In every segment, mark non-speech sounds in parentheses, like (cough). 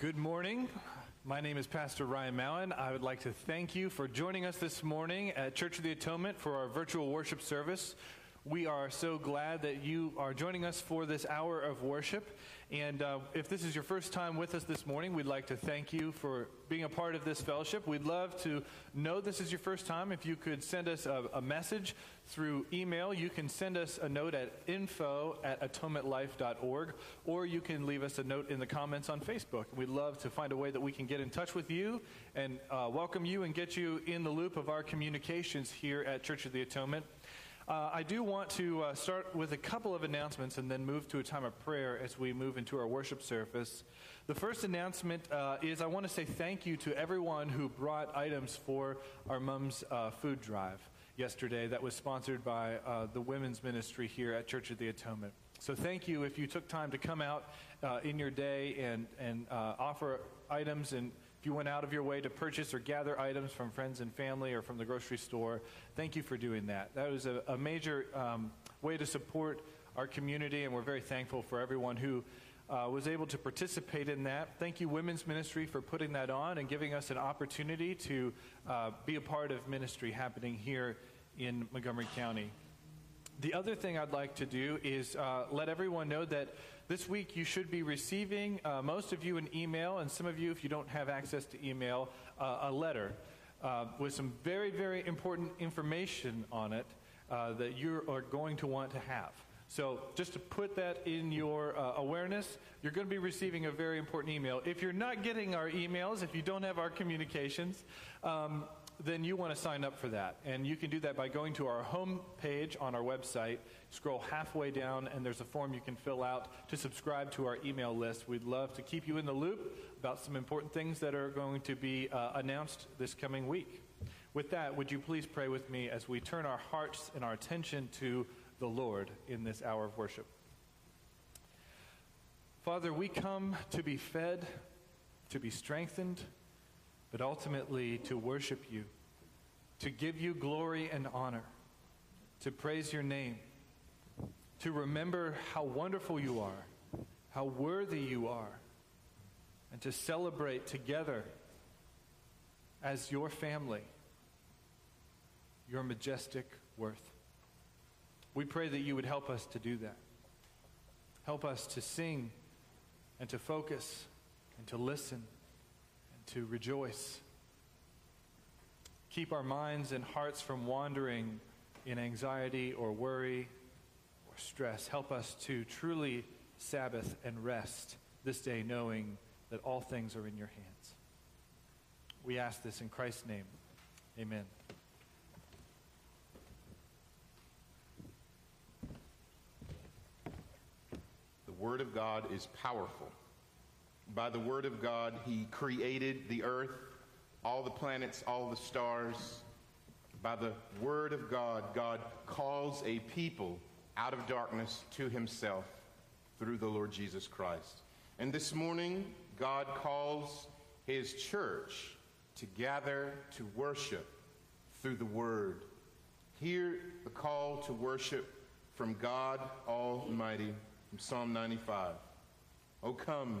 Good morning. My name is Pastor Ryan Mallon. I would like to thank you for joining us this morning at Church of the Atonement for our virtual worship service. We are so glad that you are joining us for this hour of worship. And uh, if this is your first time with us this morning, we'd like to thank you for being a part of this fellowship. We'd love to know this is your first time. If you could send us a, a message through email, you can send us a note at info at atonementlife.org, or you can leave us a note in the comments on Facebook. We'd love to find a way that we can get in touch with you and uh, welcome you and get you in the loop of our communications here at Church of the Atonement. Uh, I do want to uh, start with a couple of announcements and then move to a time of prayer as we move into our worship service. The first announcement uh, is I want to say thank you to everyone who brought items for our Mums uh, food drive yesterday that was sponsored by uh, the women's ministry here at Church of the Atonement. So thank you if you took time to come out uh, in your day and, and offer items and if you went out of your way to purchase or gather items from friends and family or from the grocery store, thank you for doing that. That was a, a major um, way to support our community, and we're very thankful for everyone who uh, was able to participate in that. Thank you, Women's Ministry, for putting that on and giving us an opportunity to uh, be a part of ministry happening here in Montgomery County. The other thing I'd like to do is uh, let everyone know that this week you should be receiving, uh, most of you, an email, and some of you, if you don't have access to email, uh, a letter uh, with some very, very important information on it uh, that you are going to want to have. So, just to put that in your uh, awareness, you're going to be receiving a very important email. If you're not getting our emails, if you don't have our communications, um, then you want to sign up for that. And you can do that by going to our home page on our website, scroll halfway down, and there's a form you can fill out to subscribe to our email list. We'd love to keep you in the loop about some important things that are going to be uh, announced this coming week. With that, would you please pray with me as we turn our hearts and our attention to the Lord in this hour of worship? Father, we come to be fed, to be strengthened, but ultimately to worship you, to give you glory and honor, to praise your name, to remember how wonderful you are, how worthy you are, and to celebrate together as your family your majestic worth. We pray that you would help us to do that. Help us to sing and to focus and to listen to rejoice. Keep our minds and hearts from wandering in anxiety or worry or stress. Help us to truly Sabbath and rest this day, knowing that all things are in your hands. We ask this in Christ's name. Amen. The Word of God is powerful. By the Word of God, He created the earth all the planets, all the stars. By the word of God, God calls a people out of darkness to himself through the Lord Jesus Christ. And this morning, God calls his church to gather to worship through the word. Hear the call to worship from God Almighty from Psalm 95. Oh, come,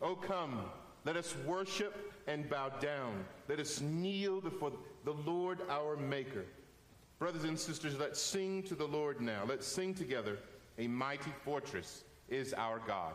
Oh, come let us worship and bow down. Let us kneel before the Lord our Maker. Brothers and sisters, let's sing to the Lord now. Let's sing together. A mighty fortress is our God.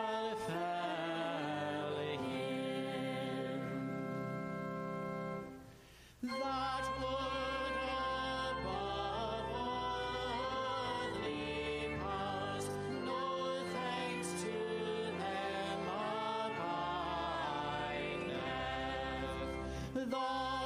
Amen.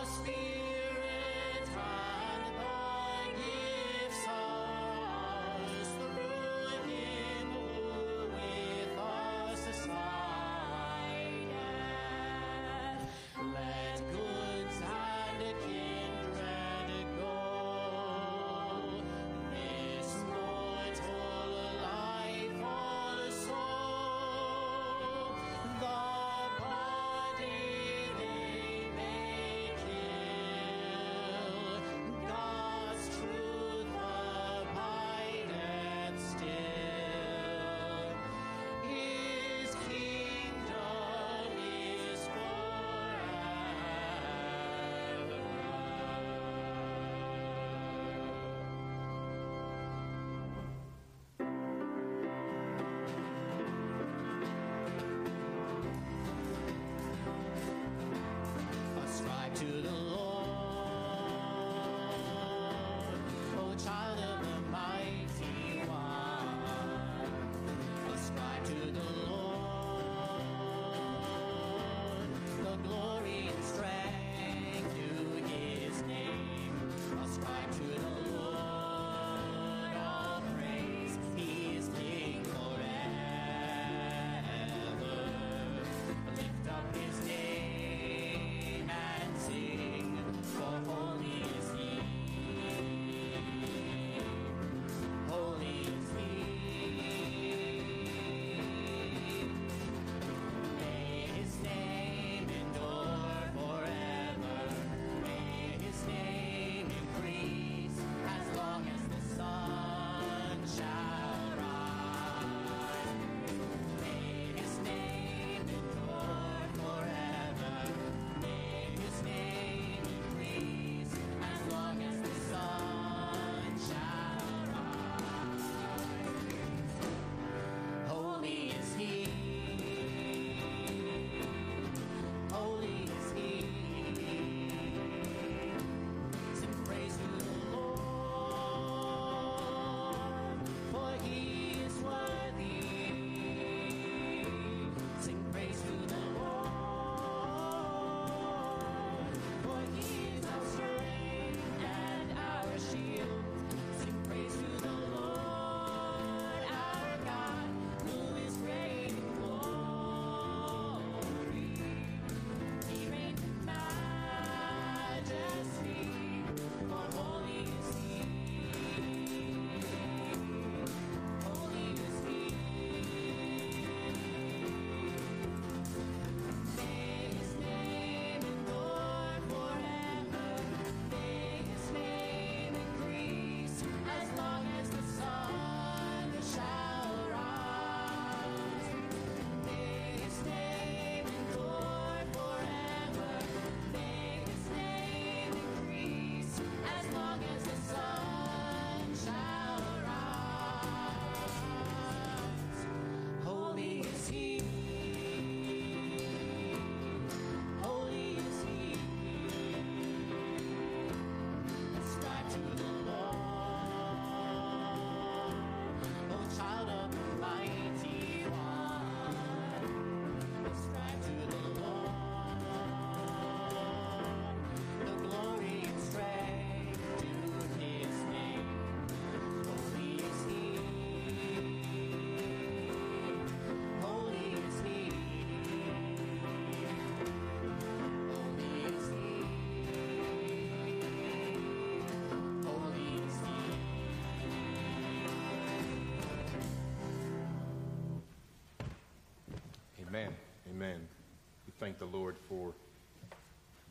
For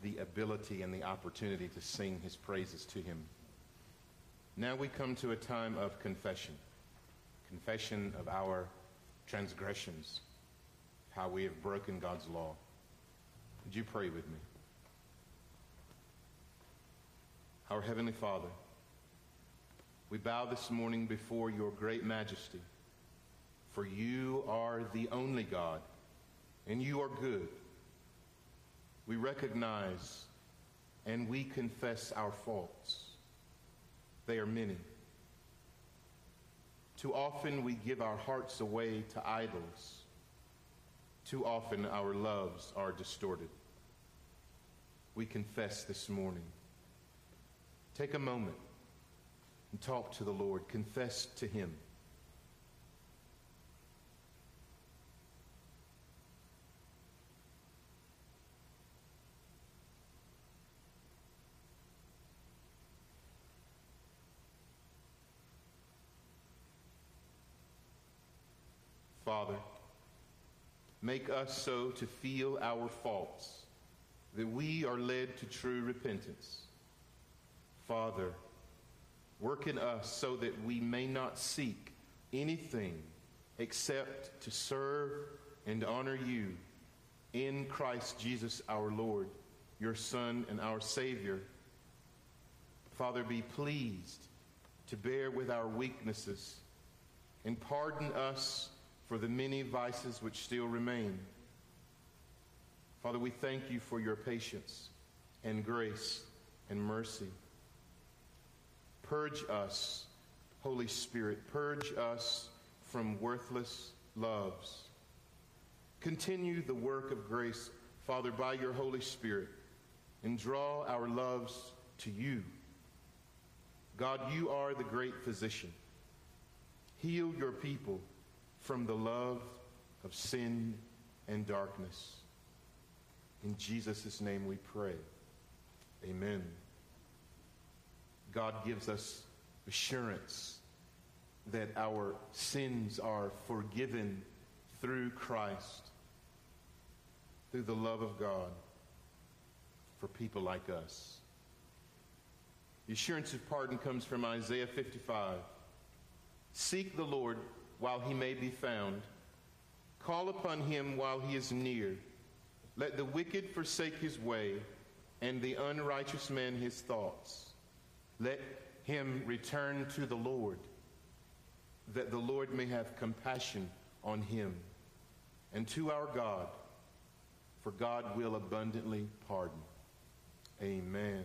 the ability and the opportunity to sing his praises to him. Now we come to a time of confession. Confession of our transgressions, how we have broken God's law. Would you pray with me? Our Heavenly Father, we bow this morning before your great majesty for you are the only God, and you are good. We recognize and we confess our faults. They are many. Too often we give our hearts away to idols. Too often our loves are distorted. We confess this morning. Take a moment and talk to the Lord. Confess to Him. Father, make us so to feel our faults, that we are led to true repentance. Father, work in us so that we may not seek anything except to serve and honor you in Christ Jesus our Lord, your Son and our Savior. Father, be pleased to bear with our weaknesses and pardon us for the many vices which still remain. Father, we thank you for your patience and grace and mercy. Purge us, Holy Spirit, purge us from worthless loves. Continue the work of grace, Father, by your Holy Spirit, and draw our loves to you. God, you are the great physician. Heal your people from the love of sin and darkness. In Jesus' name we pray. Amen. God gives us assurance that our sins are forgiven through Christ, through the love of God for people like us. The assurance of pardon comes from Isaiah 55. Seek the Lord while he may be found. Call upon him while he is near. Let the wicked forsake his way, and the unrighteous man his thoughts. Let him return to the Lord, that the Lord may have compassion on him, and to our God, for God will abundantly pardon. Amen.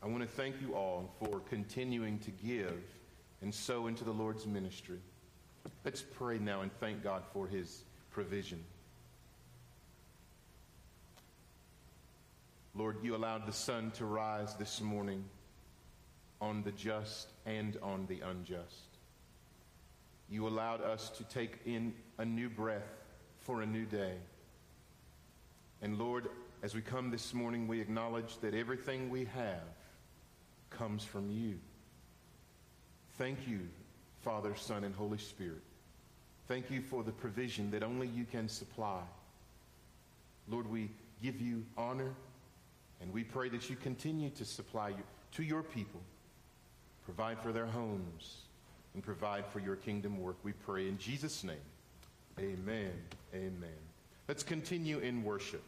I want to thank you all for continuing to give and sow into the Lord's ministry. Let's pray now and thank God for his provision. Lord, you allowed the sun to rise this morning on the just and on the unjust. You allowed us to take in a new breath for a new day. And Lord, as we come this morning, we acknowledge that everything we have comes from you. Thank you, Father, Son, and Holy Spirit. Thank you for the provision that only you can supply. Lord, we give you honor and we pray that you continue to supply you, to your people, provide for their homes, and provide for your kingdom work. We pray in Jesus' name. Amen. Amen. Let's continue in worship.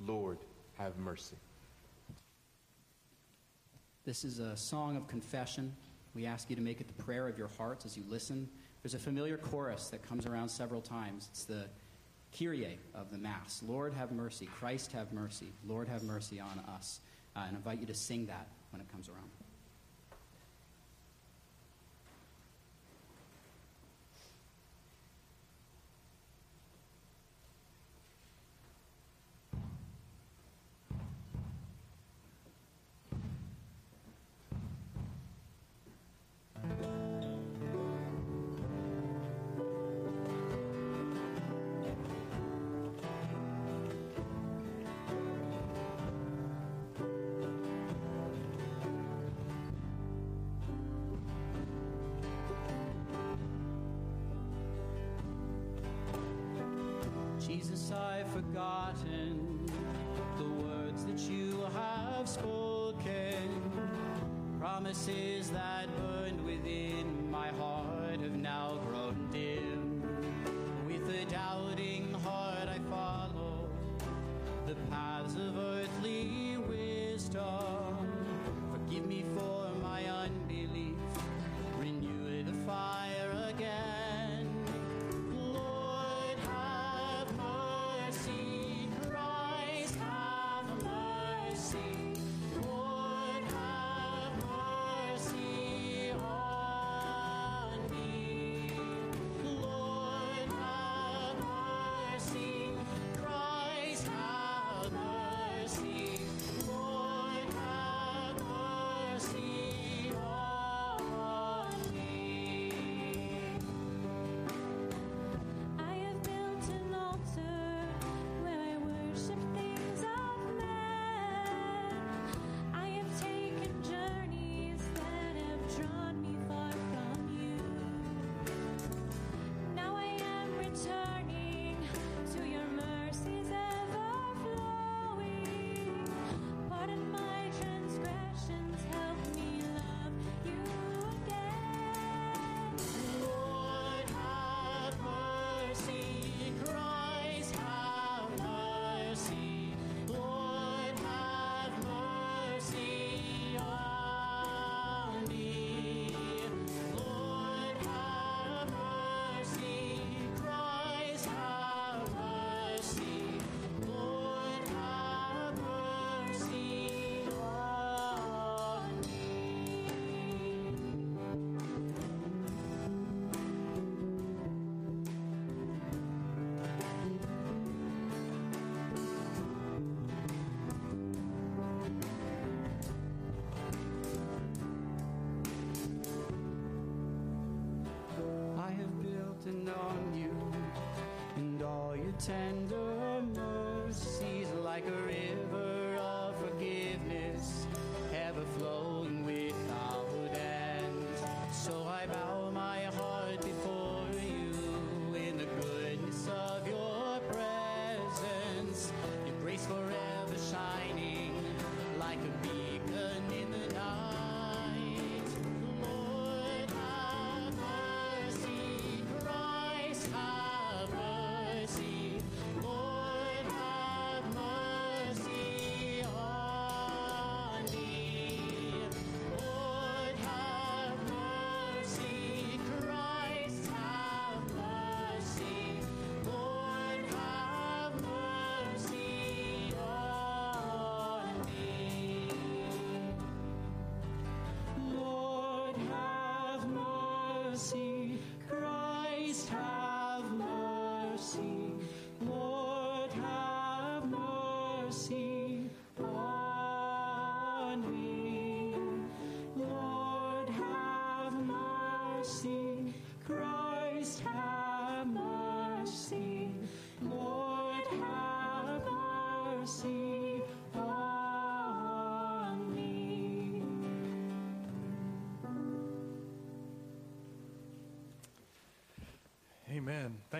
Lord, have mercy. This is a song of confession. We ask you to make it the prayer of your hearts as you listen. There's a familiar chorus that comes around several times. It's the Kyrie of the Mass. Lord, have mercy. Christ, have mercy. Lord, have mercy on us. Uh, and I invite you to sing that when it comes around. Tender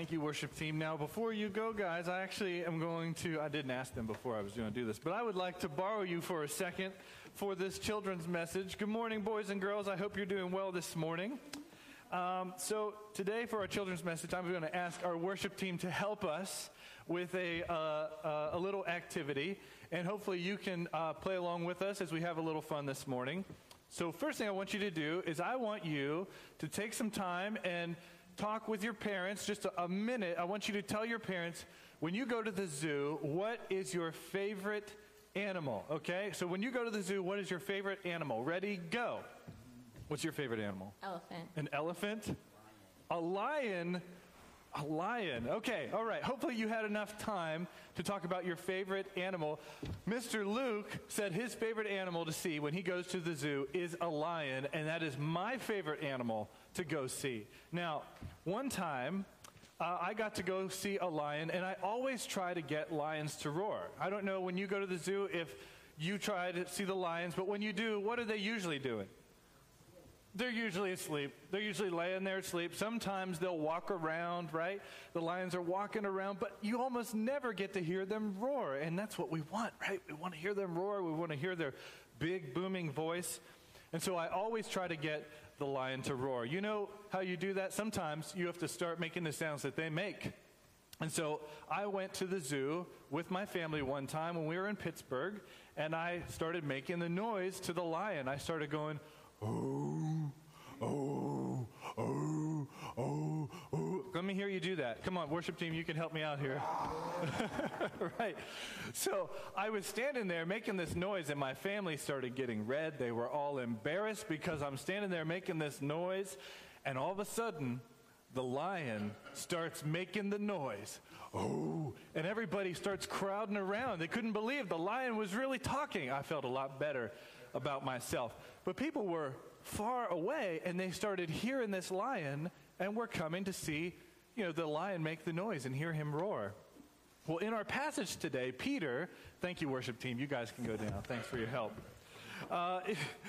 Thank you, worship team. Now, before you go, guys, I actually am going to, I didn't ask them before I was going to do this, but I would like to borrow you for a second for this children's message. Good morning, boys and girls. I hope you're doing well this morning. Um, so, today for our children's message, I'm going to ask our worship team to help us with a, uh, uh, a little activity, and hopefully you can uh, play along with us as we have a little fun this morning. So, first thing I want you to do is I want you to take some time and talk with your parents just a, a minute. I want you to tell your parents when you go to the zoo, what is your favorite animal? Okay? So, when you go to the zoo, what is your favorite animal? Ready? Go. What's your favorite animal? Elephant. An elephant? A lion? A lion. Okay, all right. Hopefully, you had enough time to talk about your favorite animal. Mr. Luke said his favorite animal to see when he goes to the zoo is a lion, and that is my favorite animal to go see. Now, one time, uh, I got to go see a lion, and I always try to get lions to roar. I don't know when you go to the zoo if you try to see the lions, but when you do, what are they usually doing? They're usually asleep. They're usually laying there asleep. Sometimes they'll walk around, right? The lions are walking around, but you almost never get to hear them roar. And that's what we want, right? We want to hear them roar. We want to hear their big, booming voice. And so I always try to get the lion to roar. You know how you do that? Sometimes you have to start making the sounds that they make. And so I went to the zoo with my family one time when we were in Pittsburgh, and I started making the noise to the lion. I started going, oh, oh, oh, oh, oh. Let me hear you do that. Come on, worship team, you can help me out here. (laughs) right. So I was standing there making this noise, and my family started getting red. They were all embarrassed because I'm standing there making this noise, and all of a sudden, the lion starts making the noise. Oh, and everybody starts crowding around. They couldn't believe the lion was really talking. I felt a lot better about myself. But people were far away and they started hearing this lion and were coming to see, you know, the lion make the noise and hear him roar. Well, in our passage today, Peter, thank you, worship team. You guys can go down. Thanks for your help. Uh,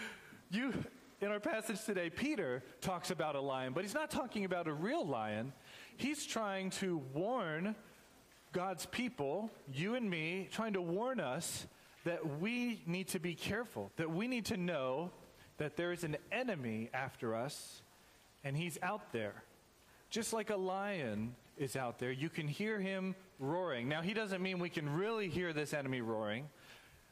(laughs) you, in our passage today, Peter talks about a lion, but he's not talking about a real lion. He's trying to warn God's people, you and me, trying to warn us that we need to be careful, that we need to know that there is an enemy after us, and he's out there. Just like a lion is out there, you can hear him roaring. Now, he doesn't mean we can really hear this enemy roaring.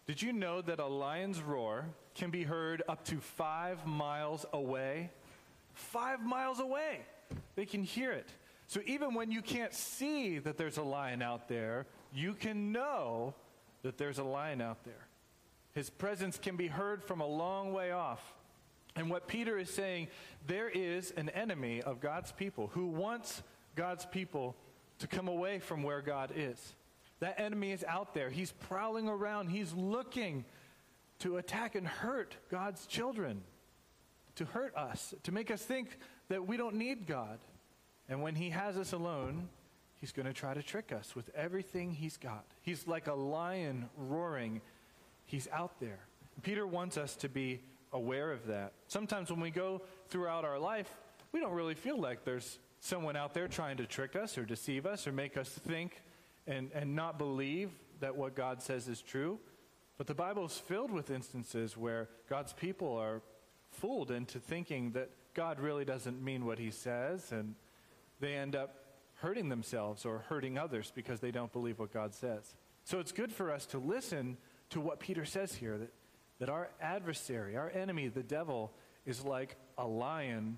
Did you know that a lion's roar can be heard up to five miles away? Five miles away. They can hear it. So even when you can't see that there's a lion out there, you can know that there's a lion out there. His presence can be heard from a long way off. And what Peter is saying, there is an enemy of God's people who wants God's people to come away from where God is. That enemy is out there. He's prowling around. He's looking to attack and hurt God's children, to hurt us, to make us think that we don't need God. And when he has us alone, he's going to try to trick us with everything he's got. He's like a lion roaring. He's out there. Peter wants us to be aware of that. Sometimes when we go throughout our life, we don't really feel like there's someone out there trying to trick us or deceive us or make us think and, and not believe that what God says is true. But the Bible is filled with instances where God's people are fooled into thinking that God really doesn't mean what he says, and they end up hurting themselves or hurting others because they don't believe what God says. So it's good for us to listen to what Peter says here that, that our adversary, our enemy, the devil, is like a lion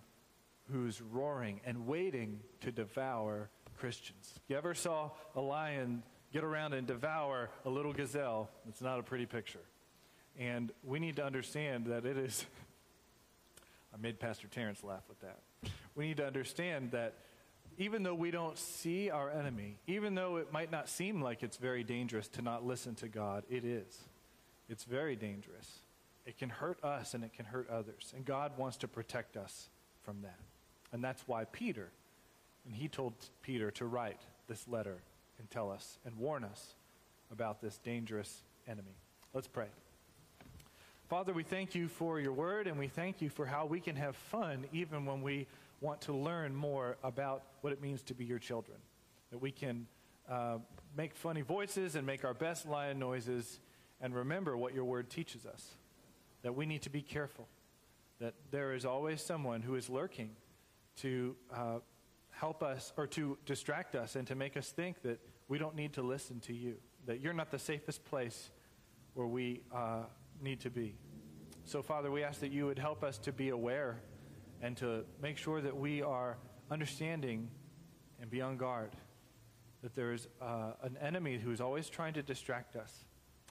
who's roaring and waiting to devour Christians. You ever saw a lion get around and devour a little gazelle? It's not a pretty picture. And we need to understand that it is. (laughs) I made Pastor Terrence laugh with that. We need to understand that even though we don't see our enemy, even though it might not seem like it's very dangerous to not listen to God, it is. It's very dangerous. It can hurt us and it can hurt others. And God wants to protect us from that. And that's why Peter, and he told Peter to write this letter and tell us and warn us about this dangerous enemy. Let's pray. Father, we thank you for your word and we thank you for how we can have fun even when we want to learn more about what it means to be your children. That we can uh, make funny voices and make our best lion noises and remember what your word teaches us. That we need to be careful. That there is always someone who is lurking to uh, help us or to distract us and to make us think that we don't need to listen to you. That you're not the safest place where we uh, need to be. So, Father, we ask that you would help us to be aware and to make sure that we are understanding and be on guard. That there is uh, an enemy who is always trying to distract us.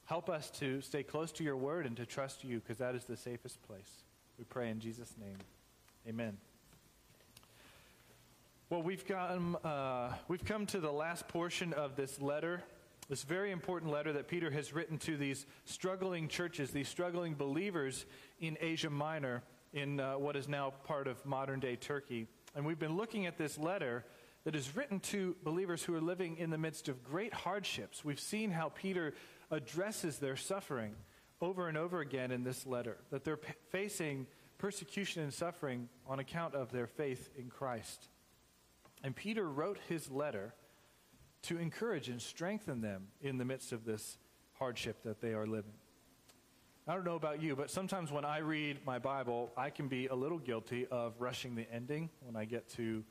Help us to stay close to your word and to trust you because that is the safest place. We pray in Jesus' name. Amen. Well, we've come, uh, we've come to the last portion of this letter, this very important letter that Peter has written to these struggling churches, these struggling believers in Asia Minor, in uh, what is now part of modern day Turkey. And we've been looking at this letter that is written to believers who are living in the midst of great hardships. We've seen how Peter addresses their suffering over and over again in this letter, that they're p- facing persecution and suffering on account of their faith in Christ. And Peter wrote his letter to encourage and strengthen them in the midst of this hardship that they are living. I don't know about you, but sometimes when I read my Bible, I can be a little guilty of rushing the ending when I get to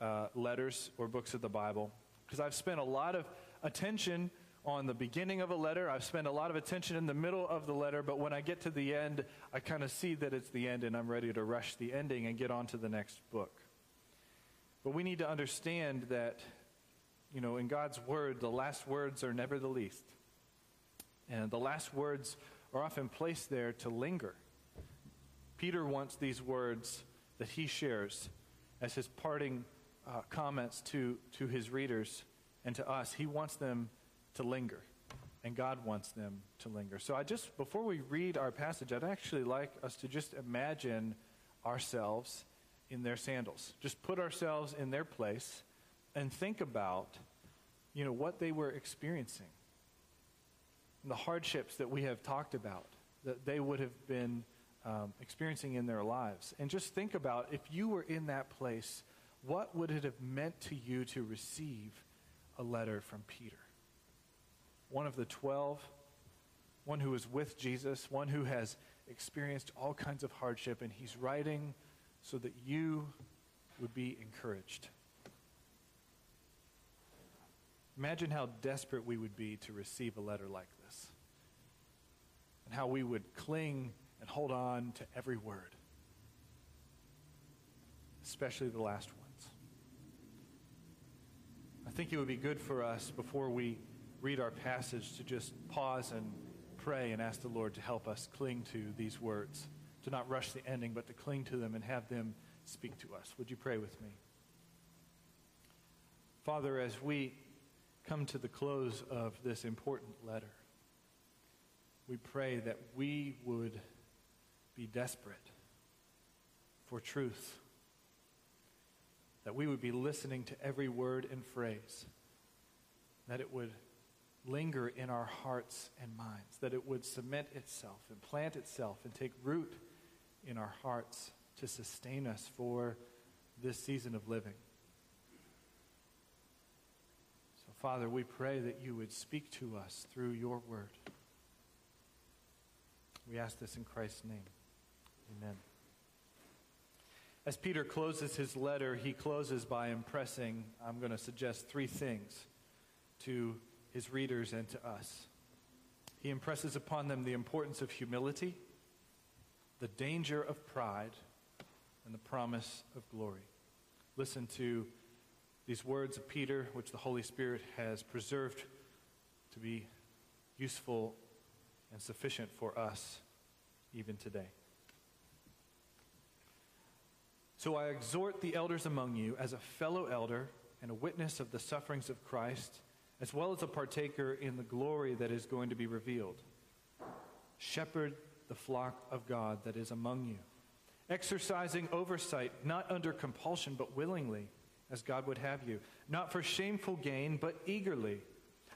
uh, letters or books of the Bible. Because I've spent a lot of attention on the beginning of a letter, I've spent a lot of attention in the middle of the letter, but when I get to the end, I kind of see that it's the end and I'm ready to rush the ending and get on to the next book. But we need to understand that, you know, in God's Word, the last words are never the least. And the last words are often placed there to linger. Peter wants these words that he shares as his parting uh, comments to, to his readers and to us. He wants them to linger, and God wants them to linger. So I just, before we read our passage, I'd actually like us to just imagine ourselves in their sandals. Just put ourselves in their place and think about, you know, what they were experiencing. The hardships that we have talked about that they would have been um, experiencing in their lives. And just think about if you were in that place, what would it have meant to you to receive a letter from Peter? One of the twelve, one who is with Jesus, one who has experienced all kinds of hardship, and he's writing so that you would be encouraged. Imagine how desperate we would be to receive a letter like this, and how we would cling and hold on to every word, especially the last ones. I think it would be good for us before we read our passage to just pause and pray and ask the Lord to help us cling to these words to not rush the ending, but to cling to them and have them speak to us. Would you pray with me? Father, as we come to the close of this important letter, we pray that we would be desperate for truth, that we would be listening to every word and phrase, that it would linger in our hearts and minds, that it would cement itself and plant itself and take root in our hearts to sustain us for this season of living. So, Father, we pray that you would speak to us through your word. We ask this in Christ's name. Amen. As Peter closes his letter, he closes by impressing, I'm going to suggest, three things to his readers and to us. He impresses upon them the importance of humility, the danger of pride, and the promise of glory. Listen to these words of Peter, which the Holy Spirit has preserved to be useful and sufficient for us even today. So I exhort the elders among you as a fellow elder and a witness of the sufferings of Christ, as well as a partaker in the glory that is going to be revealed. Shepherd the flock of God that is among you, exercising oversight, not under compulsion, but willingly, as God would have you, not for shameful gain, but eagerly,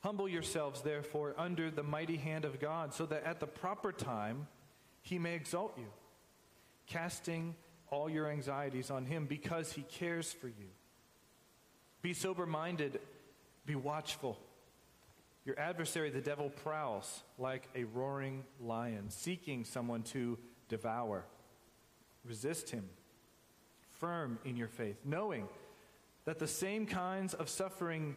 Humble yourselves, therefore, under the mighty hand of God, so that at the proper time he may exalt you, casting all your anxieties on him because he cares for you. Be sober minded, be watchful. Your adversary, the devil, prowls like a roaring lion, seeking someone to devour. Resist him, firm in your faith, knowing that the same kinds of suffering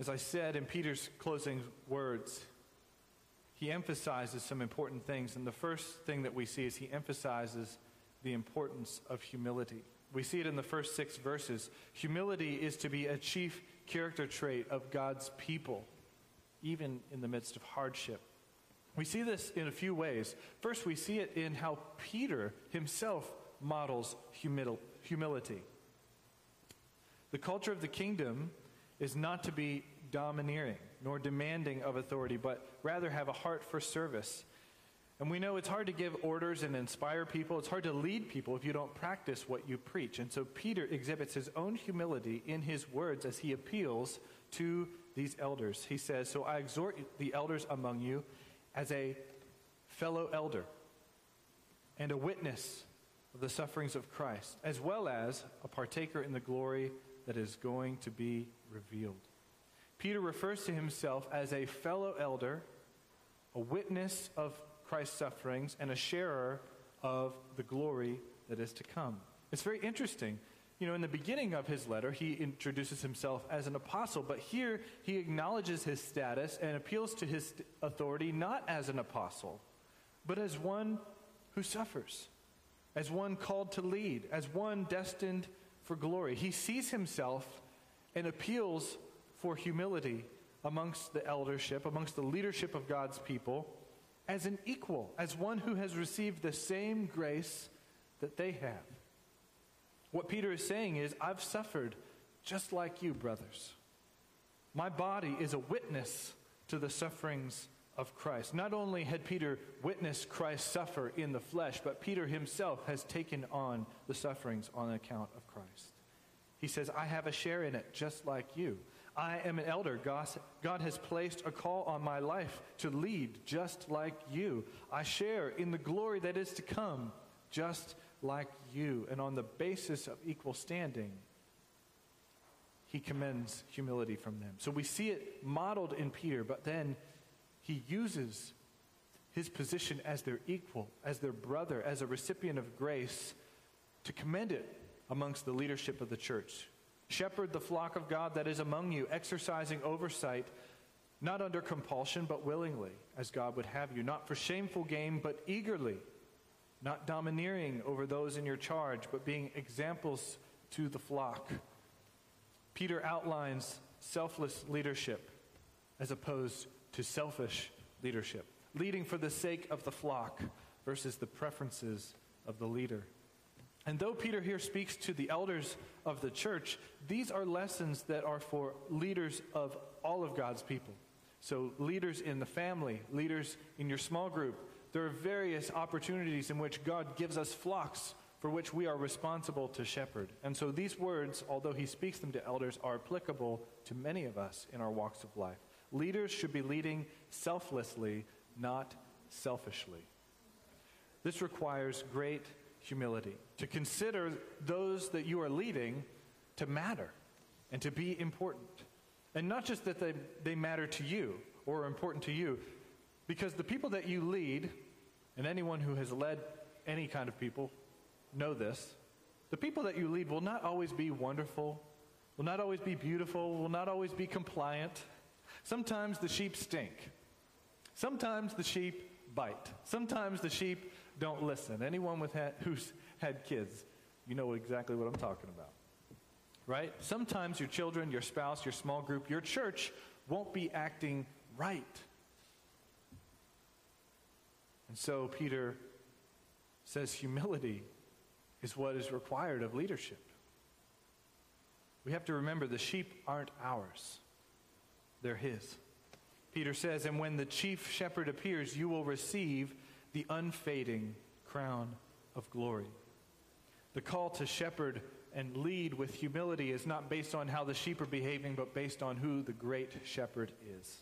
As I said in Peter's closing words, he emphasizes some important things. And the first thing that we see is he emphasizes the importance of humility. We see it in the first six verses. Humility is to be a chief character trait of God's people, even in the midst of hardship. We see this in a few ways. First, we see it in how Peter himself models humility. The culture of the kingdom is not to be domineering nor demanding of authority, but rather have a heart for service and we know it's hard to give orders and inspire people. It's hard to lead people if you don't practice what you preach. And so Peter exhibits his own humility in his words as he appeals to these elders. He says, So I exhort the elders among you as a fellow elder and a witness of the sufferings of Christ, as well as a partaker in the glory that is going to be revealed. Peter refers to himself as a fellow elder, a witness of Christ's sufferings and a sharer of the glory that is to come. It's very interesting. You know, in the beginning of his letter, he introduces himself as an apostle, but here he acknowledges his status and appeals to his authority not as an apostle, but as one who suffers, as one called to lead, as one destined for glory. He sees himself and appeals for humility amongst the eldership, amongst the leadership of God's people as an equal, as one who has received the same grace that they have. What Peter is saying is, I've suffered just like you, brothers. My body is a witness to the sufferings of Christ. Not only had Peter witnessed Christ suffer in the flesh, but Peter himself has taken on the sufferings on account of Christ. He says, I have a share in it just like you. I am an elder. God has placed a call on my life to lead just like you. I share in the glory that is to come just like you. And on the basis of equal standing, he commends humility from them. So we see it modeled in Peter, but then he uses his position as their equal, as their brother, as a recipient of grace to commend it amongst the leadership of the church. Shepherd the flock of God that is among you, exercising oversight, not under compulsion, but willingly, as God would have you, not for shameful gain, but eagerly, not domineering over those in your charge, but being examples to the flock. Peter outlines selfless leadership as opposed to selfish leadership, leading for the sake of the flock versus the preferences of the leader. And though Peter here speaks to the elders of the church, these are lessons that are for leaders of all of God's people. So, leaders in the family, leaders in your small group. There are various opportunities in which God gives us flocks for which we are responsible to shepherd. And so, these words, although he speaks them to elders, are applicable to many of us in our walks of life. Leaders should be leading selflessly, not selfishly. This requires great humility, to consider those that you are leading to matter and to be important. And not just that they, they matter to you or are important to you, because the people that you lead, and anyone who has led any kind of people know this, the people that you lead will not always be wonderful, will not always be beautiful, will not always be compliant. Sometimes the sheep stink. Sometimes the sheep bite. Sometimes the sheep don't listen. Anyone with ha- who's had kids, you know exactly what I'm talking about. Right? Sometimes your children, your spouse, your small group, your church won't be acting right. And so Peter says humility is what is required of leadership. We have to remember the sheep aren't ours, they're his. Peter says, And when the chief shepherd appears, you will receive the unfading crown of glory. The call to shepherd and lead with humility is not based on how the sheep are behaving, but based on who the great shepherd is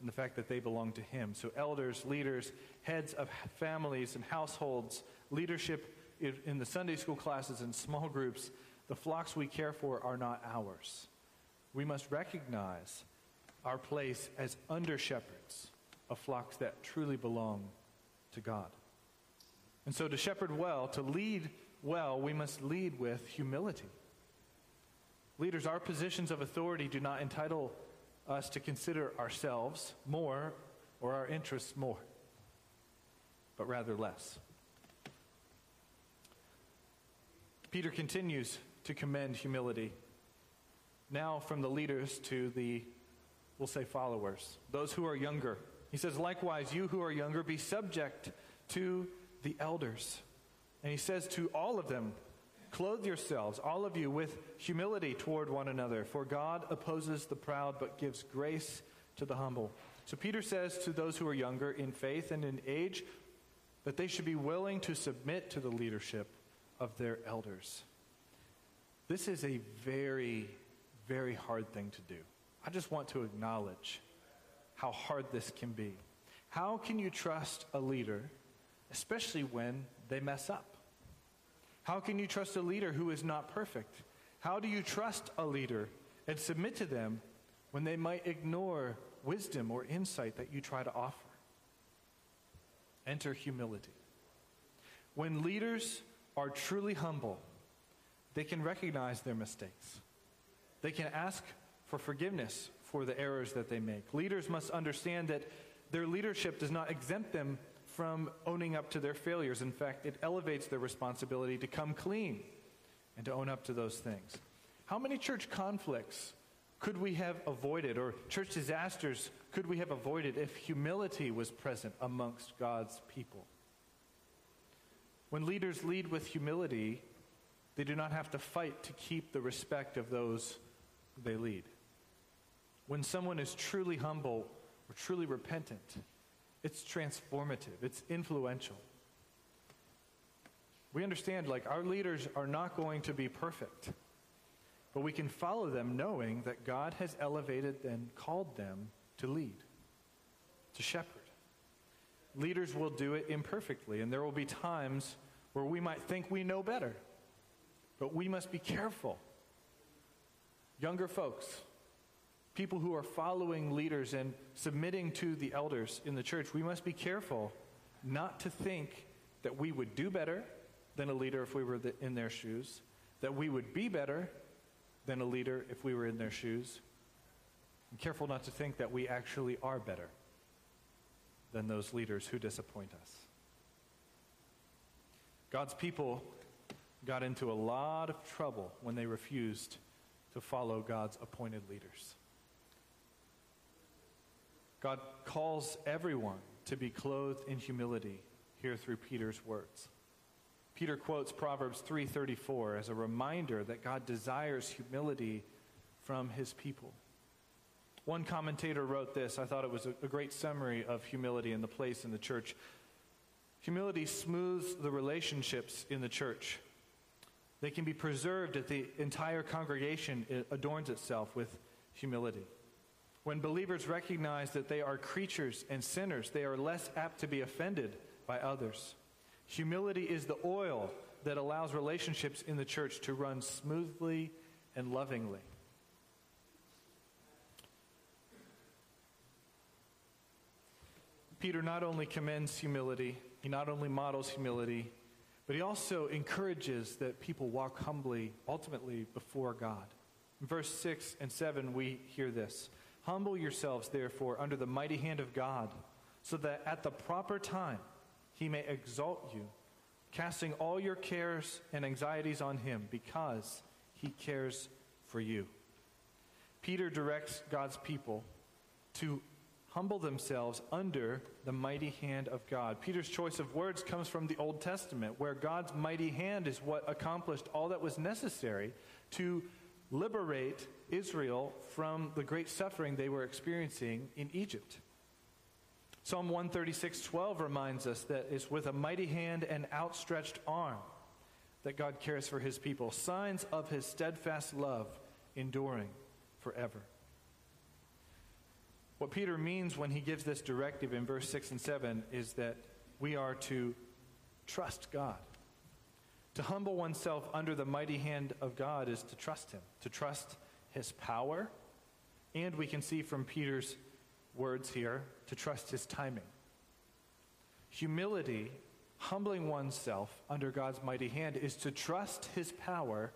and the fact that they belong to him. So, elders, leaders, heads of families and households, leadership in the Sunday school classes and small groups, the flocks we care for are not ours. We must recognize our place as under shepherds of flocks that truly belong to God. And so, to shepherd well, to lead well, we must lead with humility. Leaders, our positions of authority do not entitle us to consider ourselves more or our interests more, but rather less. Peter continues to commend humility, now from the leaders to the, we'll say, followers, those who are younger. He says, Likewise, you who are younger, be subject to the elders. And he says to all of them, Clothe yourselves, all of you, with humility toward one another, for God opposes the proud but gives grace to the humble. So Peter says to those who are younger in faith and in age that they should be willing to submit to the leadership of their elders. This is a very, very hard thing to do. I just want to acknowledge how hard this can be. How can you trust a leader, especially when they mess up? How can you trust a leader who is not perfect? How do you trust a leader and submit to them when they might ignore wisdom or insight that you try to offer? Enter humility. When leaders are truly humble, they can recognize their mistakes. They can ask for forgiveness for the errors that they make. Leaders must understand that their leadership does not exempt them from owning up to their failures. In fact, it elevates their responsibility to come clean and to own up to those things. How many church conflicts could we have avoided, or church disasters could we have avoided if humility was present amongst God's people? When leaders lead with humility, they do not have to fight to keep the respect of those they lead. When someone is truly humble or truly repentant, it's transformative, it's influential. We understand, like, our leaders are not going to be perfect, but we can follow them knowing that God has elevated and called them to lead, to shepherd. Leaders will do it imperfectly, and there will be times where we might think we know better, but we must be careful. Younger folks, people who are following leaders and submitting to the elders in the church, we must be careful not to think that we would do better than a leader if we were in their shoes, that we would be better than a leader if we were in their shoes. And careful not to think that we actually are better than those leaders who disappoint us. God's people got into a lot of trouble when they refused to follow God's appointed leaders. God calls everyone to be clothed in humility here through Peter's words. Peter quotes Proverbs 3:34 as a reminder that God desires humility from his people. One commentator wrote this. I thought it was a, great summary of humility and the place in the church. Humility smooths the relationships in the church. They can be preserved if the entire congregation adorns itself with humility. When believers recognize that they are creatures and sinners, they are less apt to be offended by others. Humility is the oil that allows relationships in the church to run smoothly and lovingly. Peter not only commends humility, he not only models humility, but he also encourages that people walk humbly, ultimately, before God. In verse 6 and 7, we hear this Humble yourselves, therefore, under the mighty hand of God, so that at the proper time he may exalt you, casting all your cares and anxieties on him, because he cares for you. Peter directs God's people to humble themselves under the mighty hand of God. Peter's choice of words comes from the Old Testament, where God's mighty hand is what accomplished all that was necessary to liberate Israel from the great suffering they were experiencing in Egypt. Psalm 136:12 reminds us that it's with a mighty hand and outstretched arm that God cares for his people, signs of his steadfast love enduring forever. What Peter means when he gives this directive in verse 6 and 7 is that we are to trust God. To humble oneself under the mighty hand of God is to trust him, to trust his power, and we can see from Peter's words here to trust his timing. Humility, humbling oneself under God's mighty hand, is to trust his power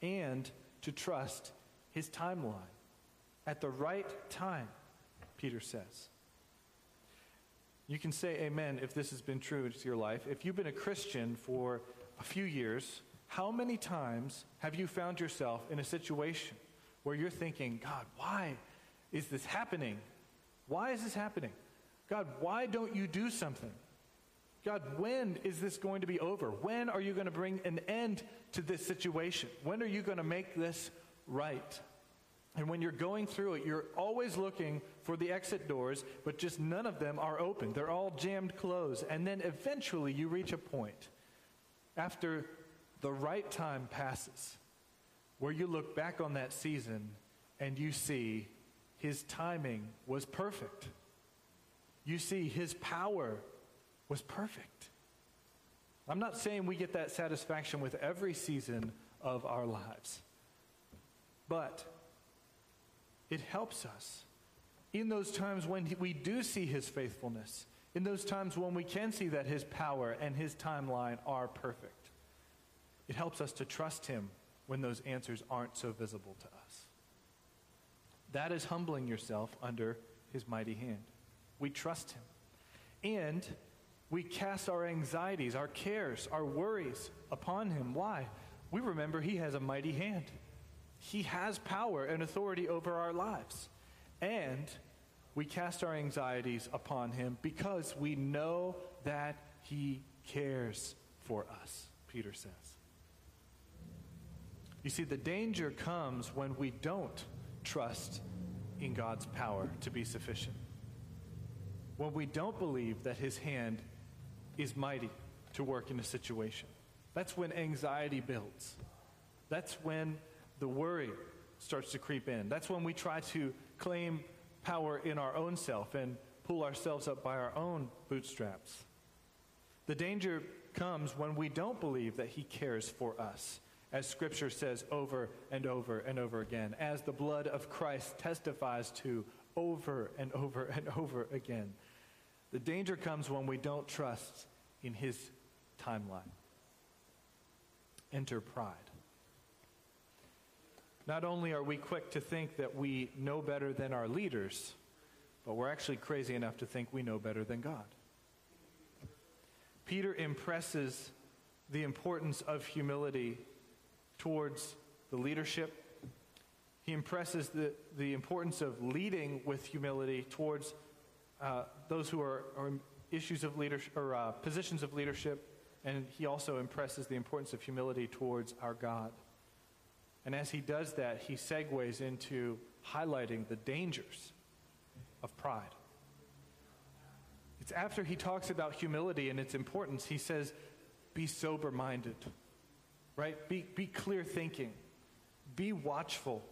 and to trust his timeline. At the right time, Peter says. You can say amen if this has been true to your life. If you've been a Christian for a few years, how many times have you found yourself in a situation where you're thinking, God, why is this happening? Why is this happening? God, why don't you do something? God, when is this going to be over? When are you going to bring an end to this situation? When are you going to make this right? And when you're going through it, you're always looking for the exit doors, but just none of them are open. They're all jammed closed. And then eventually you reach a point after the right time passes where you look back on that season and you see his timing was perfect. You see his power was perfect. I'm not saying we get that satisfaction with every season of our lives, but it helps us in those times when we do see his faithfulness, in those times when we can see that his power and his timeline are perfect. It helps us to trust him when those answers aren't so visible to us. That is humbling yourself under his mighty hand. We trust him. And we cast our anxieties, our cares, our worries upon him. Why? We remember he has a mighty hand. He has power and authority over our lives. And we cast our anxieties upon him because we know that he cares for us, Peter says. You see, the danger comes when we don't trust in God's power to be sufficient. when we don't believe that his hand is mighty to work in a situation. That's when anxiety builds. That's when the worry starts to creep in. That's when we try to claim power in our own self and pull ourselves up by our own bootstraps. The danger comes when we don't believe that he cares for us, as Scripture says over and over and over again, as the blood of Christ testifies to over and over and over again. The danger comes when we don't trust in his timeline. Enter pride. Not only are we quick to think that we know better than our leaders, but we're actually crazy enough to think we know better than God. Peter impresses the importance of humility towards the leadership. He impresses the, the importance of leading with humility towards uh, those who are, are issues of leadership or uh, positions of leadership, and he also impresses the importance of humility towards our God. And as he does that, he segues into highlighting the dangers of pride. It's after he talks about humility and its importance, he says, be sober minded, right? Be, be clear thinking, be watchful.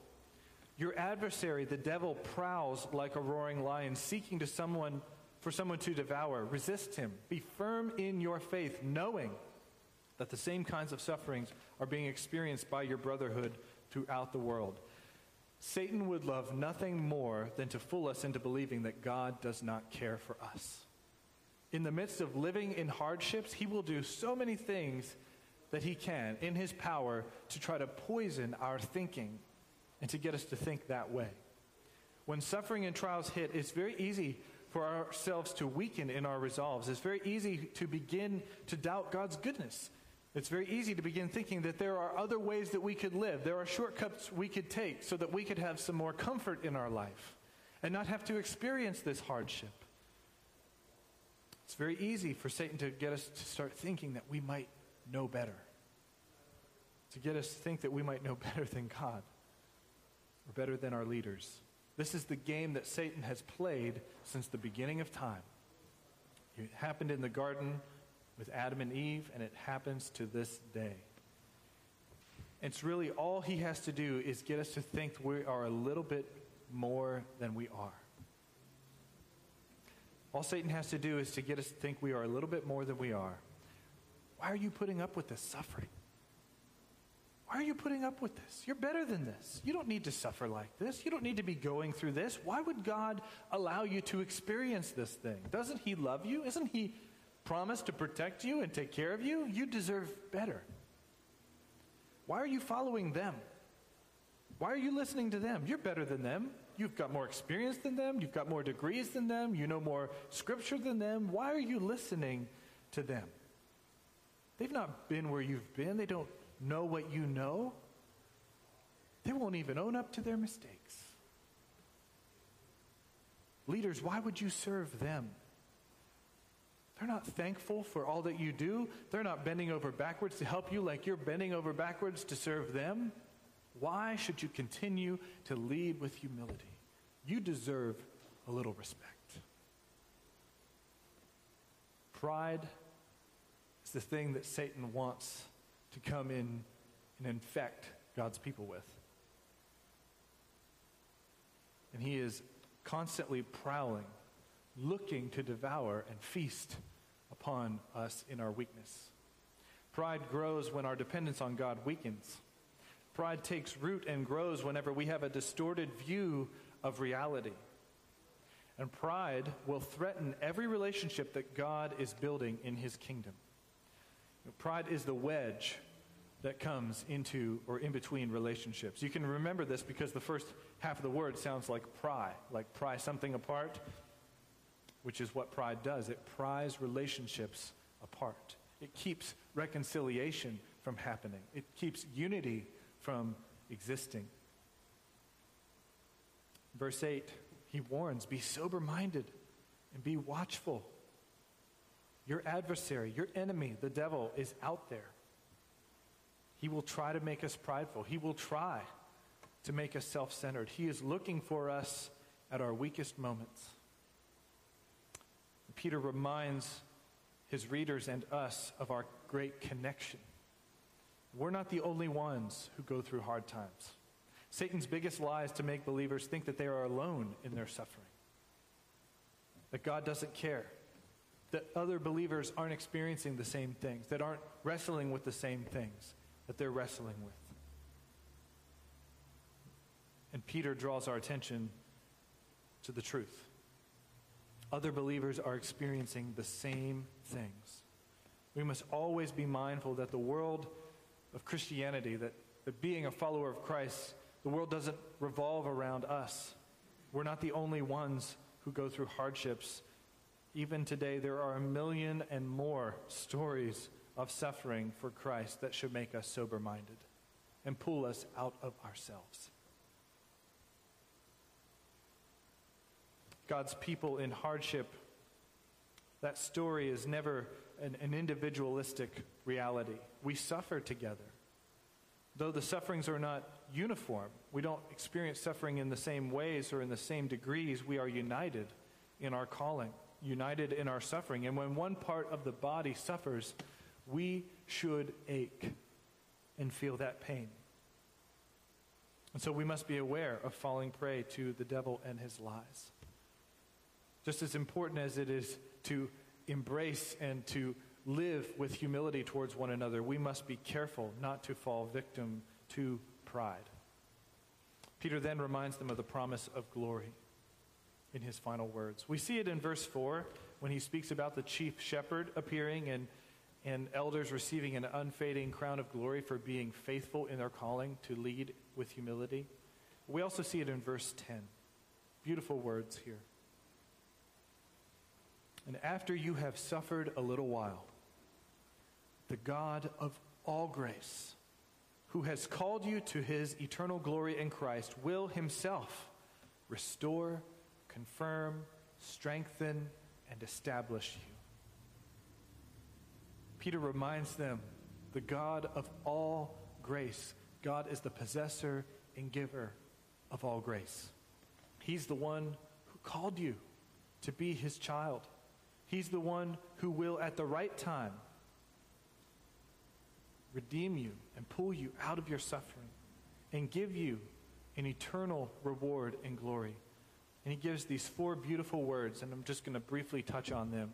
Your adversary, the devil, prowls like a roaring lion, seeking to someone for someone to devour. Resist him. Be firm in your faith, knowing that the same kinds of sufferings are being experienced by your brotherhood throughout the world. Satan would love nothing more than to fool us into believing that God does not care for us. In the midst of living in hardships, he will do so many things that he can in his power to try to poison our thinking and to get us to think that way. When suffering and trials hit, it's very easy for ourselves to weaken in our resolves. It's very easy to begin to doubt God's goodness. It's very easy to begin thinking that there are other ways that we could live. There are shortcuts we could take so that we could have some more comfort in our life and not have to experience this hardship. It's very easy for Satan to get us to start thinking that we might know better, to get us to think that we might know (laughs) better than God or better than our leaders. This is the game that Satan has played since the beginning of time. It happened in the garden with Adam and Eve, and it happens to this day. It's really all he has to do is get us to think we are a little bit more than we are. All Satan has to do is to get us to think we are a little bit more than we are. Why are you putting up with this suffering? Why are you putting up with this? You're better than this. You don't need to suffer like this. You don't need to be going through this. Why would God allow you to experience this thing? Doesn't He love you? Isn't He promised to protect you and take care of you? You deserve better. Why are you following them? Why are you listening to them? You're better than them. You've got more experience than them. You've got more degrees than them. You know more scripture than them. Why are you listening to them? They've not been where you've been. They don't know what you know, they won't even own up to their mistakes. Leaders, why would you serve them? They're not thankful for all that you do. They're not bending over backwards to help you like you're bending over backwards to serve them. Why should you continue to lead with humility? You deserve a little respect. Pride is the thing that Satan wants to come in and infect God's people with. And he is constantly prowling, looking to devour and feast upon us in our weakness. Pride grows when our dependence on God weakens. Pride takes root and grows whenever we have a distorted view of reality. And pride will threaten every relationship that God is building in his kingdom. Pride is the wedge that comes into or in between relationships. You can remember this because the first half of the word sounds like pry, like pry something apart, which is what pride does. It pries relationships apart. It keeps reconciliation from happening. It keeps unity from existing. Verse 8, he warns, be sober minded and be watchful. Your adversary, your enemy, the devil, is out there. He will try to make us prideful. He will try to make us self centered. He is looking for us at our weakest moments. Peter reminds his readers and us of our great connection. We're not the only ones who go through hard times. Satan's biggest lie is to make believers think that they are alone in their suffering, that God doesn't care, that other believers aren't experiencing the same things, that aren't wrestling with the same things that they're wrestling with. And Peter draws our attention to the truth. Other believers are experiencing the same things. We must always be mindful that the world of Christianity, that, that being a follower of Christ, the world doesn't revolve around us. We're not the only ones who go through hardships. Even today, there are a million and more stories of suffering for Christ that should make us sober minded and pull us out of ourselves. God's people in hardship, that story is never an, an, individualistic reality. We suffer together. Though the sufferings are not uniform, we don't experience suffering in the same ways or in the same degrees, we are united in our calling, united in our suffering. And when one part of the body suffers, we should ache and feel that pain. And so we must be aware of falling prey to the devil and his lies. Just as important as it is to embrace and to live with humility towards one another, we must be careful not to fall victim to pride. Peter then reminds them of the promise of glory in his final words. We see it in verse 4 when he speaks about the chief shepherd appearing and, and elders receiving an unfading crown of glory for being faithful in their calling to lead with humility. We also see it in verse 10. Beautiful words here. And after you have suffered a little while, the God of all grace, who has called you to his eternal glory in Christ, will himself restore, confirm, strengthen, and establish you. Peter reminds them the God of all grace. God is the possessor and giver of all grace. He's the one who called you to be his child. He's the one who will, at the right time, redeem you and pull you out of your suffering and give you an eternal reward and glory. And he gives these four beautiful words, and I'm just going to briefly touch on them.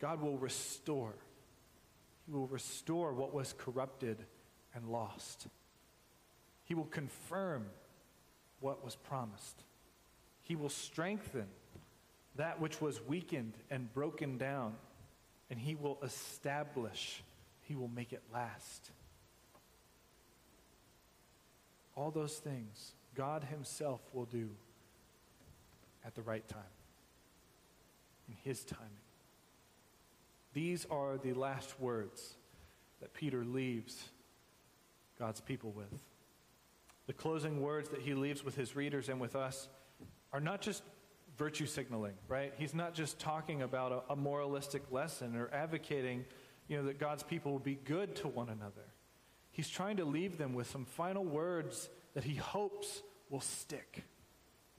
God will restore. He will restore what was corrupted and lost. He will confirm what was promised. He will strengthen that which was weakened and broken down, and he will establish, he will make it last. All those things God himself will do at the right time, in his timing. These are the last words that Peter leaves God's people with. The closing words that he leaves with his readers and with us are not just virtue signaling, right? He's not just talking about a, a moralistic lesson or advocating, you know, that God's people will be good to one another. He's trying to leave them with some final words that he hopes will stick.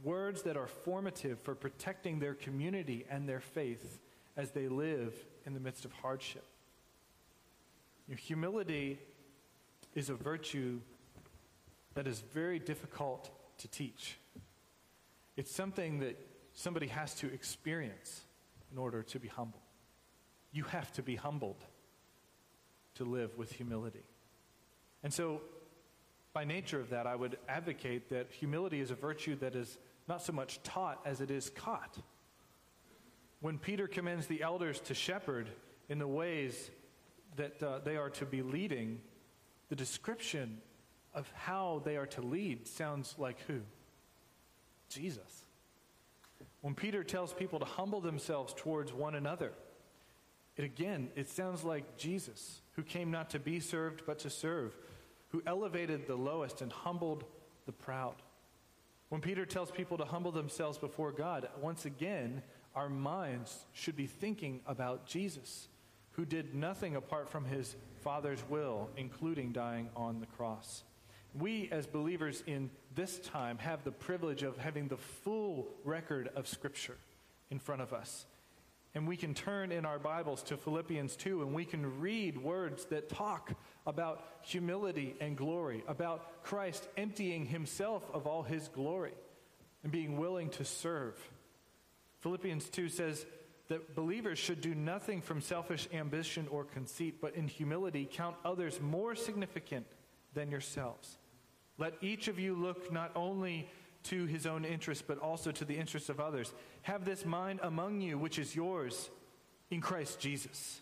Words that are formative for protecting their community and their faith as they live in the midst of hardship. You know, humility is a virtue that is very difficult to teach. It's something that somebody has to experience in order to be humble. You have to be humbled to live with humility. And so, by nature of that, I would advocate that humility is a virtue that is not so much taught as it is caught. When Peter commends the elders to shepherd in the ways that uh, they are to be leading, the description of how they are to lead sounds like who? Jesus. When Peter tells people to humble themselves towards one another, it again, it sounds like Jesus, who came not to be served, but to serve, who elevated the lowest and humbled the proud. When Peter tells people to humble themselves before God, once again, our minds should be thinking about Jesus, who did nothing apart from his Father's will, including dying on the cross. We, as believers in this time, have the privilege of having the full record of Scripture in front of us. And we can turn in our Bibles to Philippians 2 and we can read words that talk about humility and glory, about Christ emptying himself of all his glory and being willing to serve. Philippians 2 says that believers should do nothing from selfish ambition or conceit, but in humility count others more significant than yourselves. Let each of you look not only to his own interests, but also to the interests of others. Have this mind among you, which is yours in Christ Jesus,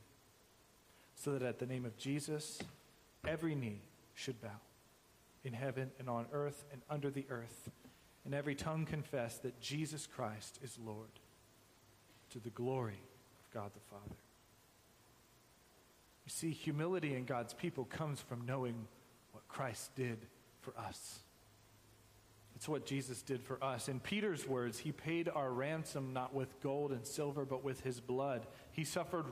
so that at the name of Jesus, every knee should bow in heaven and on earth and under the earth, and every tongue confess that Jesus Christ is Lord, to the glory of God the Father. You see, humility in God's people comes from knowing what Christ did for us. It's what Jesus did for us. In Peter's words, he paid our ransom not with gold and silver, but with his blood. He suffered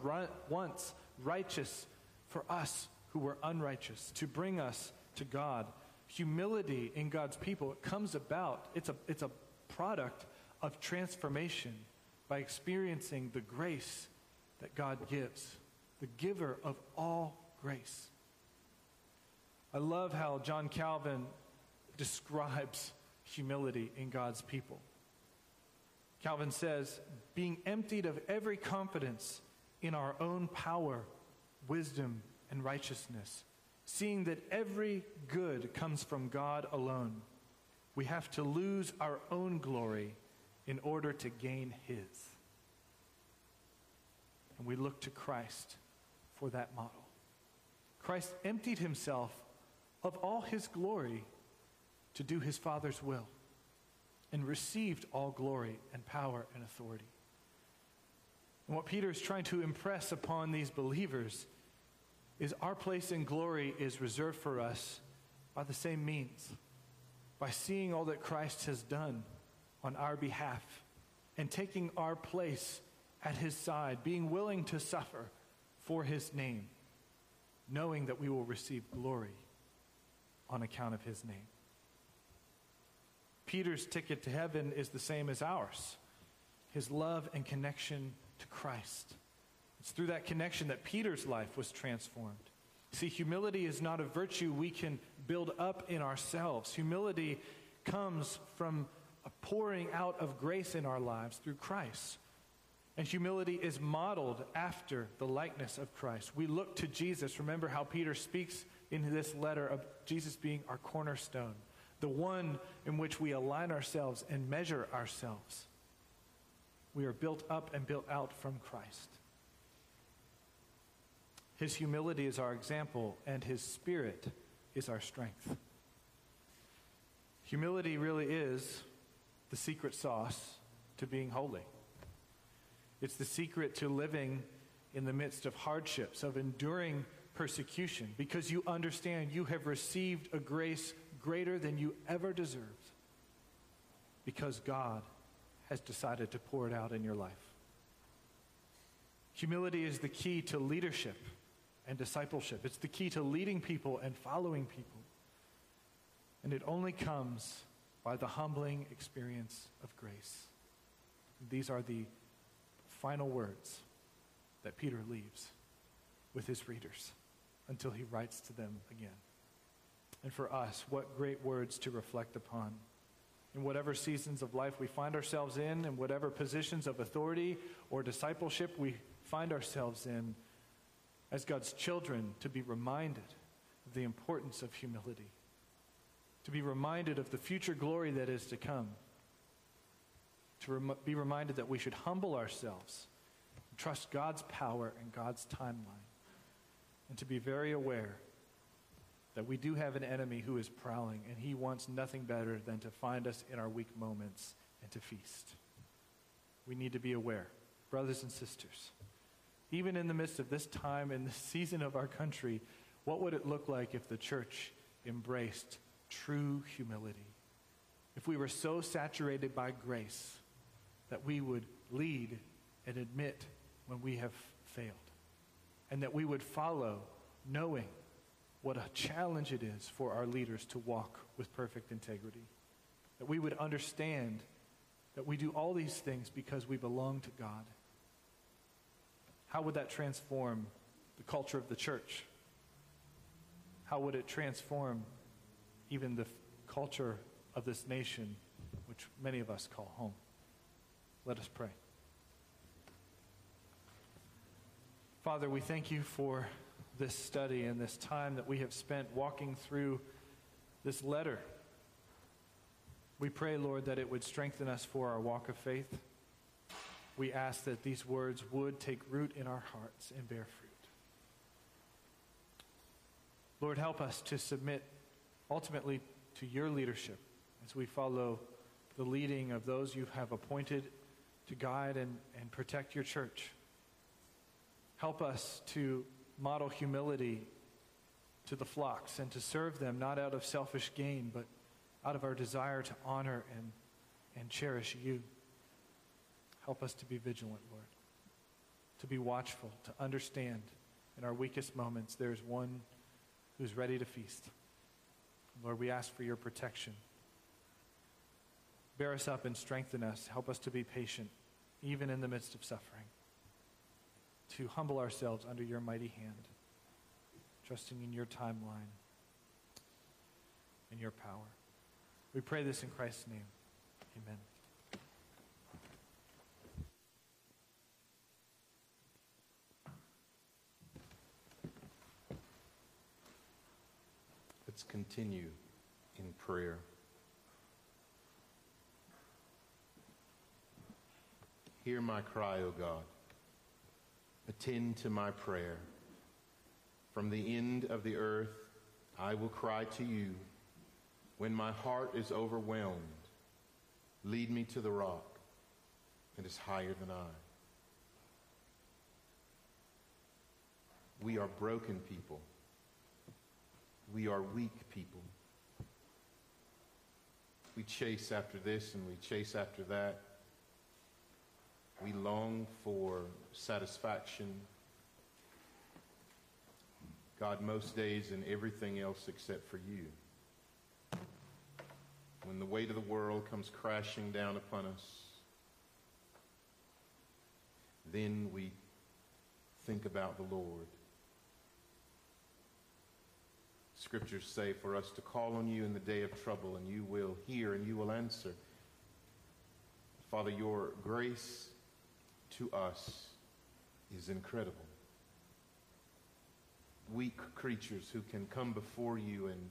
once, righteous for us who were unrighteous, to bring us to God. Humility in God's people it comes about, it's a, it's a product of transformation by experiencing the grace that God gives, the giver of all grace. I love how John Calvin describes humility in God's people. Calvin says, being emptied of every confidence in our own power, wisdom, and righteousness, seeing that every good comes from God alone, we have to lose our own glory in order to gain His. And we look to Christ for that model. Christ emptied himself of all his glory to do his Father's will and received all glory and power and authority. And what Peter is trying to impress upon these believers is our place in glory is reserved for us by the same means, by seeing all that Christ has done on our behalf and taking our place at his side, being willing to suffer for his name, knowing that we will receive glory on account of his name. Peter's ticket to heaven is the same as ours his love and connection to Christ. It's through that connection that Peter's life was transformed. See, humility is not a virtue we can build up in ourselves. Humility comes from a pouring out of grace in our lives through Christ. And humility is modeled after the likeness of Christ. We look to Jesus. Remember how Peter speaks in this letter of Jesus being our cornerstone the one in which we align ourselves and measure ourselves. We are built up and built out from Christ. His humility is our example, and his spirit is our strength. Humility really is the secret sauce to being holy. It's the secret to living in the midst of hardships, of enduring persecution, because you understand you have received a grace greater than you ever deserved because God has decided to pour it out in your life. Humility is the key to leadership and discipleship. It's the key to leading people and following people. And it only comes by the humbling experience of grace. These are the final words that Peter leaves with his readers until he writes to them again and for us, what great words to reflect upon. In whatever seasons of life we find ourselves in, in whatever positions of authority or discipleship we find ourselves in, as God's children, to be reminded of the importance of humility, to be reminded of the future glory that is to come, to rem- be reminded that we should humble ourselves, trust God's power and God's timeline, and to be very aware that we do have an enemy who is prowling, and he wants nothing better than to find us in our weak moments and to feast. We need to be aware, brothers and sisters, even in the midst of this time and the (laughs) season of our country, what would it look like if the church embraced true humility? If we were so saturated by grace that we would lead and admit when we have failed, and that we would follow knowing what a challenge it is for our leaders to walk with perfect integrity. That we would understand that we do all these things because we belong to God. How would that transform the culture of the church? How would it transform even the culture of this nation, which many of us call home? Let us pray. Father, we thank you for this study and this time that we have spent walking through this letter. We pray, Lord, that it would strengthen us for our walk of faith. We ask that these words would take root in our hearts and bear fruit. Lord, help us to submit ultimately to your leadership as we follow the leading of those you have appointed to guide and, and protect your church. Help us to model humility to the flocks and to serve them not out of selfish gain, but out of our desire to honor and, and cherish you. Help us to be vigilant, Lord, to be watchful, to understand in our weakest moments there's one who's ready to feast. Lord, we ask for your protection. Bear us up and strengthen us. Help us to be patient, even in the midst of suffering to humble ourselves under your mighty hand, trusting in your timeline and your power. We pray this in Christ's name. Amen. Let's continue in prayer. Hear my cry, O God. Attend to my prayer. From the end of the earth, I will cry to you. When my heart is overwhelmed, lead me to the rock that is higher than I. We are broken people. We are weak people. We chase after this and we chase after that. We long for satisfaction. God, most days and everything else except for you. When the weight of the world comes crashing down upon us, then we think about the Lord. Scriptures say for us to call on you in the day of trouble, and you will hear and you will answer. Father, your grace to us is incredible. Weak creatures who can come before you and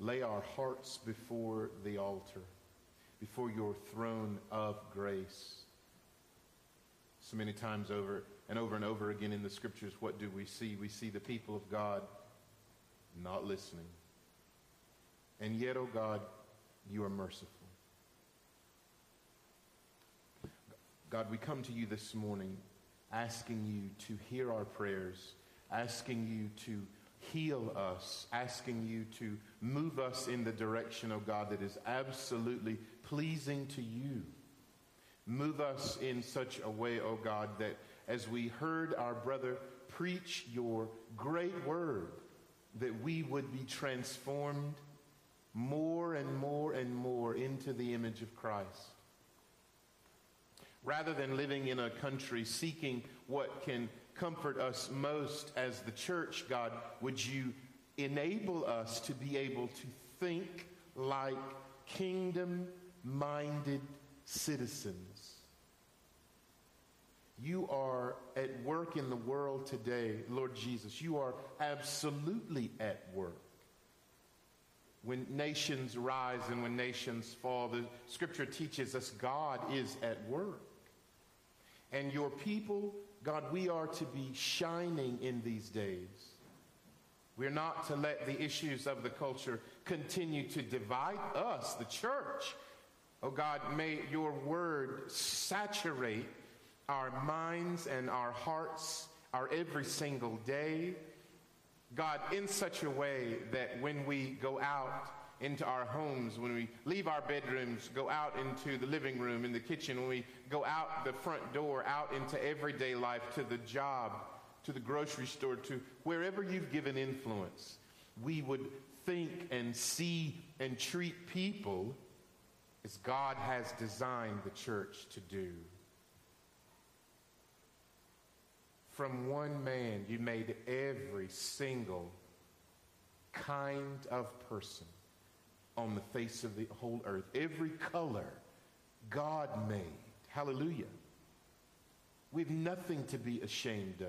lay our hearts before the altar, before your throne of grace. So many times over and over and over again in the scriptures, what do we see? We see the people of God not listening. And yet, oh God, you are merciful. God, we come to you this morning asking you to hear our prayers, asking you to heal us, asking you to move us in the direction, of God, that is absolutely pleasing to you. Move us in such a way, oh God, that as we heard our brother preach your great word, that we would be transformed more and more and more into the image of Christ rather than living in a country seeking what can comfort us most as the church, God, would you enable us to be able to think like kingdom minded citizens? You are at work in the world today, Lord Jesus. You are absolutely at work. When nations rise and when nations fall, the scripture teaches us God is at work and your people, God, we are to be shining in these days. We're not to let the issues of the culture continue to divide us, the church. Oh God, may your word saturate our minds and our hearts, our every single day. God, in such a way that when we go out into our homes, when we leave our bedrooms, go out into the living room, in the kitchen, when we go out the front door, out into everyday life, to the job, to the grocery store, to wherever you've given influence, we would think and see and treat people as God has designed the church to do. From one man, you made every single kind of person on the face of the whole earth. Every color God made. Hallelujah. We've nothing to be ashamed of.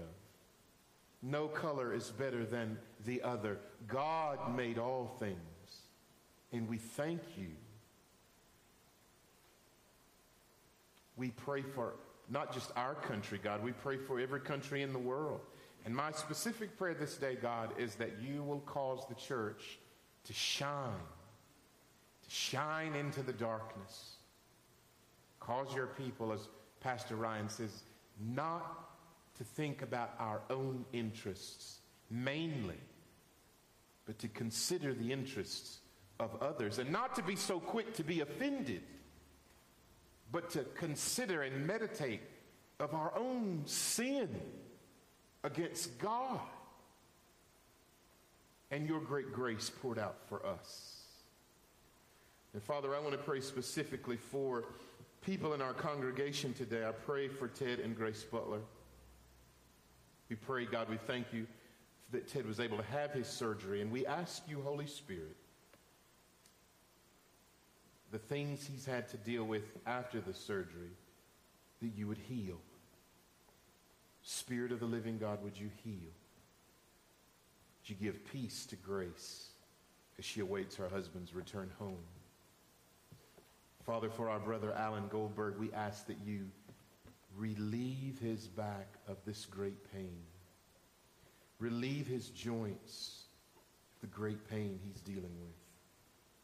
No color is better than the other. God made all things, and we thank you. We pray for not just our country, God, we pray for every country in the world. And my specific prayer this day, God, is that you will cause the church to shine, shine into the darkness. Cause your people, as Pastor Ryan says, not to think about our own interests mainly, but to consider the interests of others and not to be so quick to be offended, but to consider and meditate of our own sin against God and your great grace poured out for us. And Father, I want to pray specifically for people in our congregation today. I pray for Ted and Grace Butler. We pray, God, we thank you that Ted was able to have his surgery. And we ask you, Holy Spirit, the things he's had to deal with after the surgery, that you would heal. Spirit of the living God, would you heal? Would you give peace to Grace as she awaits her husband's return home? Father, for our brother Alan Goldberg, we ask that you relieve his back of this great pain. Relieve his joints the great pain he's dealing with.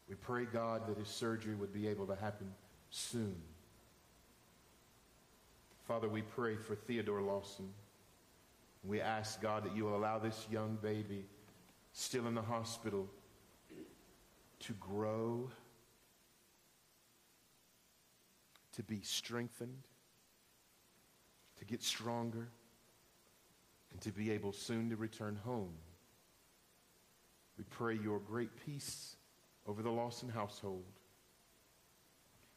We pray, God, that his surgery would be able to happen soon. Father, we pray for Theodore Lawson. We ask, God, that you will allow this young baby still in the hospital to grow, to be strengthened, to get stronger, and to be able soon to return home. We pray your great peace over the Lawson household.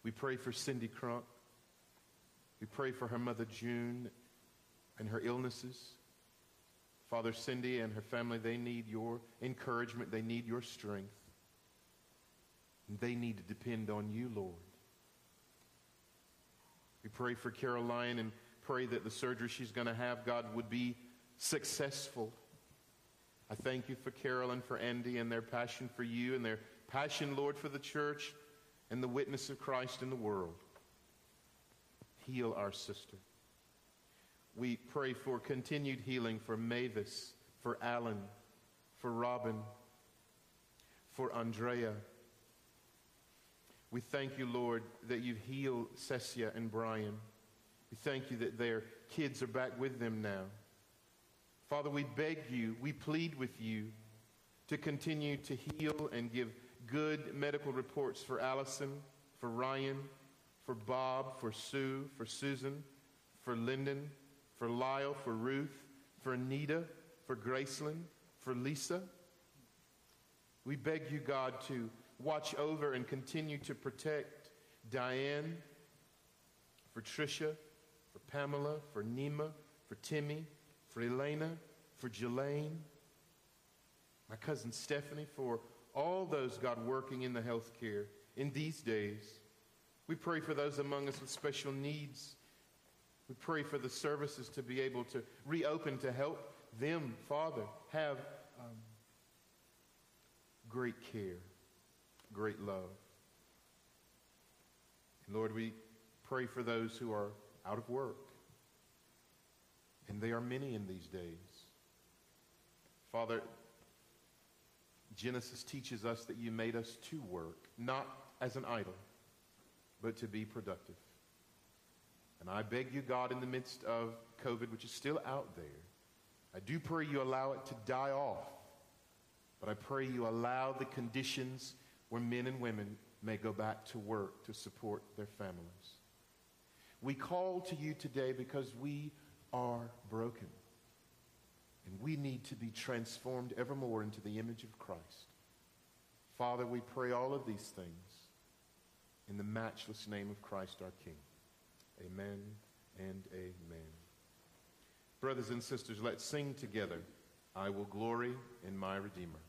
We pray for Cindy Crunk. We pray for her mother June and her illnesses. Father Cindy and her family, they need your encouragement. They need your strength. And they need to depend on you, Lord. We pray for Caroline and pray that the surgery she's going to have, God, would be successful. I thank you for Carol and for Andy and their passion for you and their passion, Lord, for the church and the witness of Christ in the world. Heal our sister. We pray for continued healing for Mavis, for Alan, for Robin, for Andrea. We thank you, Lord, that you've healed Cecia and Brian. We thank you that their kids are back with them now. Father, we beg you, we plead with you to continue to heal and give good medical reports for Allison, for Ryan, for Bob, for Sue, for Susan, for Lyndon, for Lyle, for Ruth, for Anita, for Graceland, for Lisa. We beg you, God, to watch over and continue to protect Diane, for Tricia, for Pamela, for Nima, for Timmy, for Elena, for Jelaine, my cousin Stephanie, for all those, God, working in the healthcare in these days. We pray for those among us with special needs. We pray for the services to be able to reopen to help them, Father, have um, great care, great love. Lord, we pray for those who are out of work. And they are many in these days. Father, Genesis teaches us that you made us to work, not as an idol, but to be productive. And I beg you, God, in the midst of COVID, which is still out there, I do pray you allow it to die off. But I pray you allow the conditions where men and women may go back to work to support their families. We call to you today because we are broken. And we need to be transformed evermore into the image of Christ. Father, we pray all of these things in the matchless name of Christ our King. Amen and amen. Brothers and sisters, let's sing together, I will glory in my Redeemer.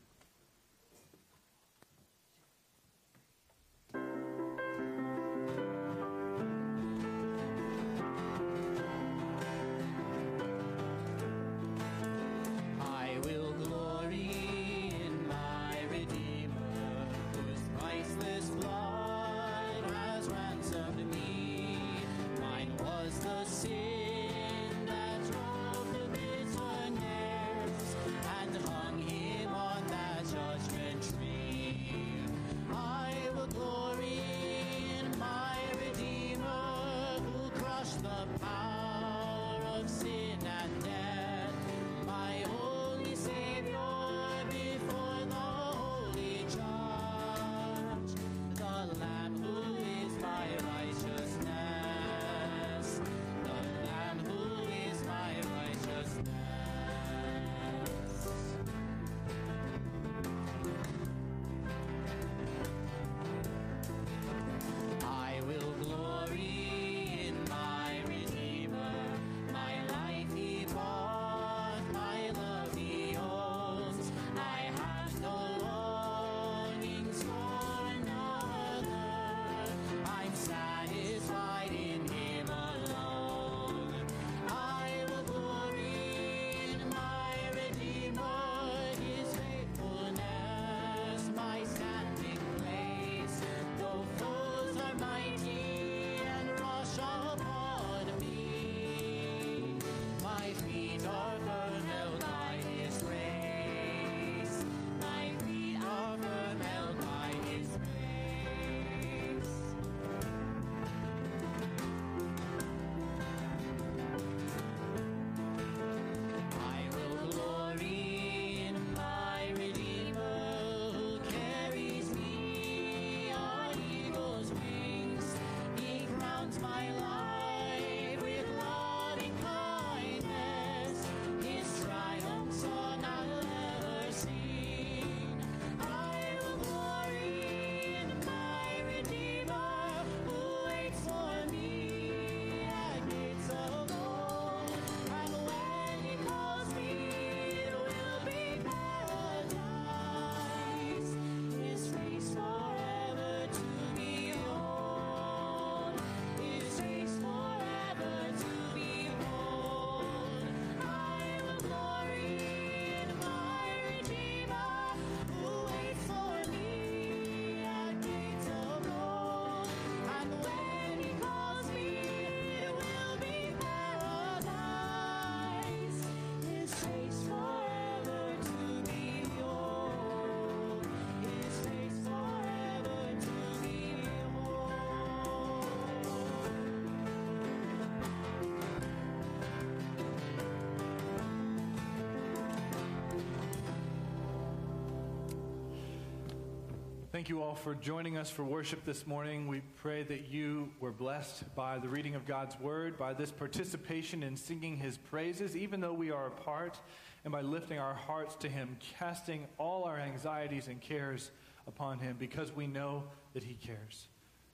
Thank you all for joining us for worship this morning. We pray that you were blessed by the reading of God's word, by this participation in singing his praises, even though we are apart, and by lifting our hearts to him, casting all our anxieties and cares upon him because we know that he cares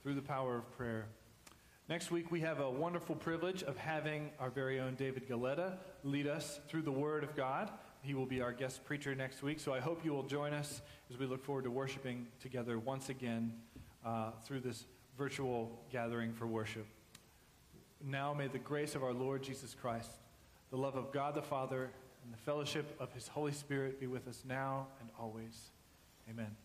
through the power of prayer. Next week, we have a wonderful privilege of having our very own David Galetta lead us through the Word of God. He will be our guest preacher next week, so I hope you will join us as we look forward to worshiping together once again uh, through this virtual gathering for worship. Now may the grace of our Lord Jesus Christ, the love of God the Father, and the fellowship of his Holy Spirit be with us now and always. Amen.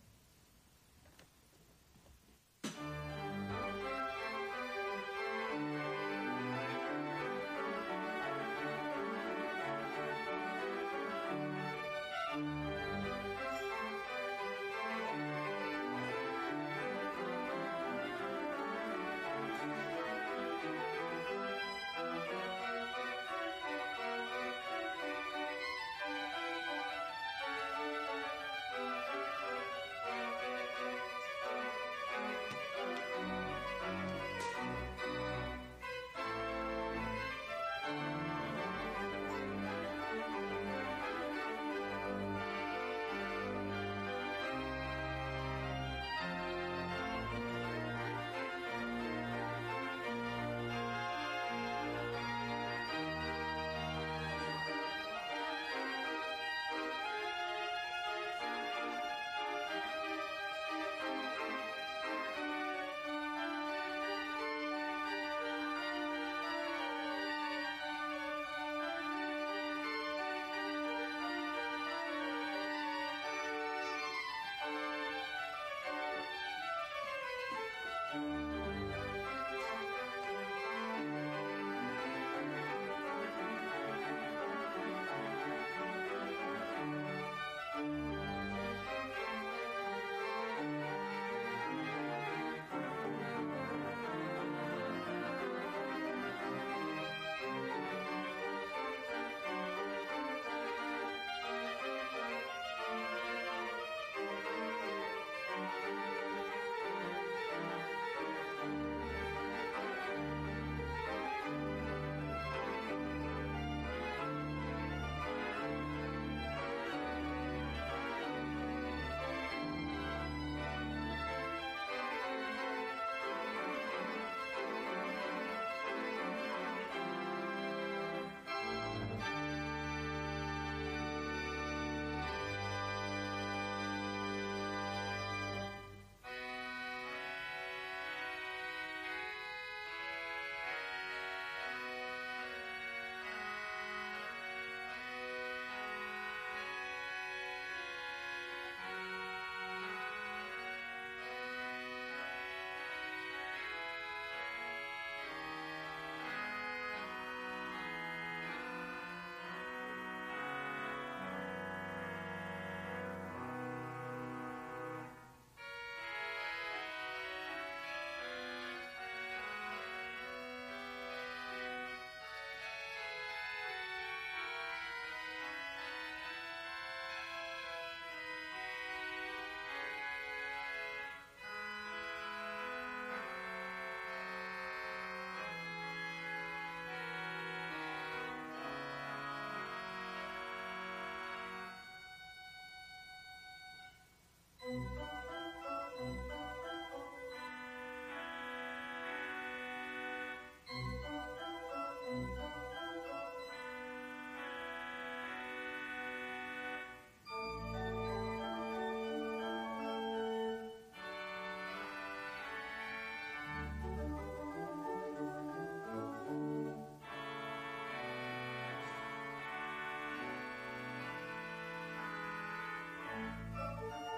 Amen.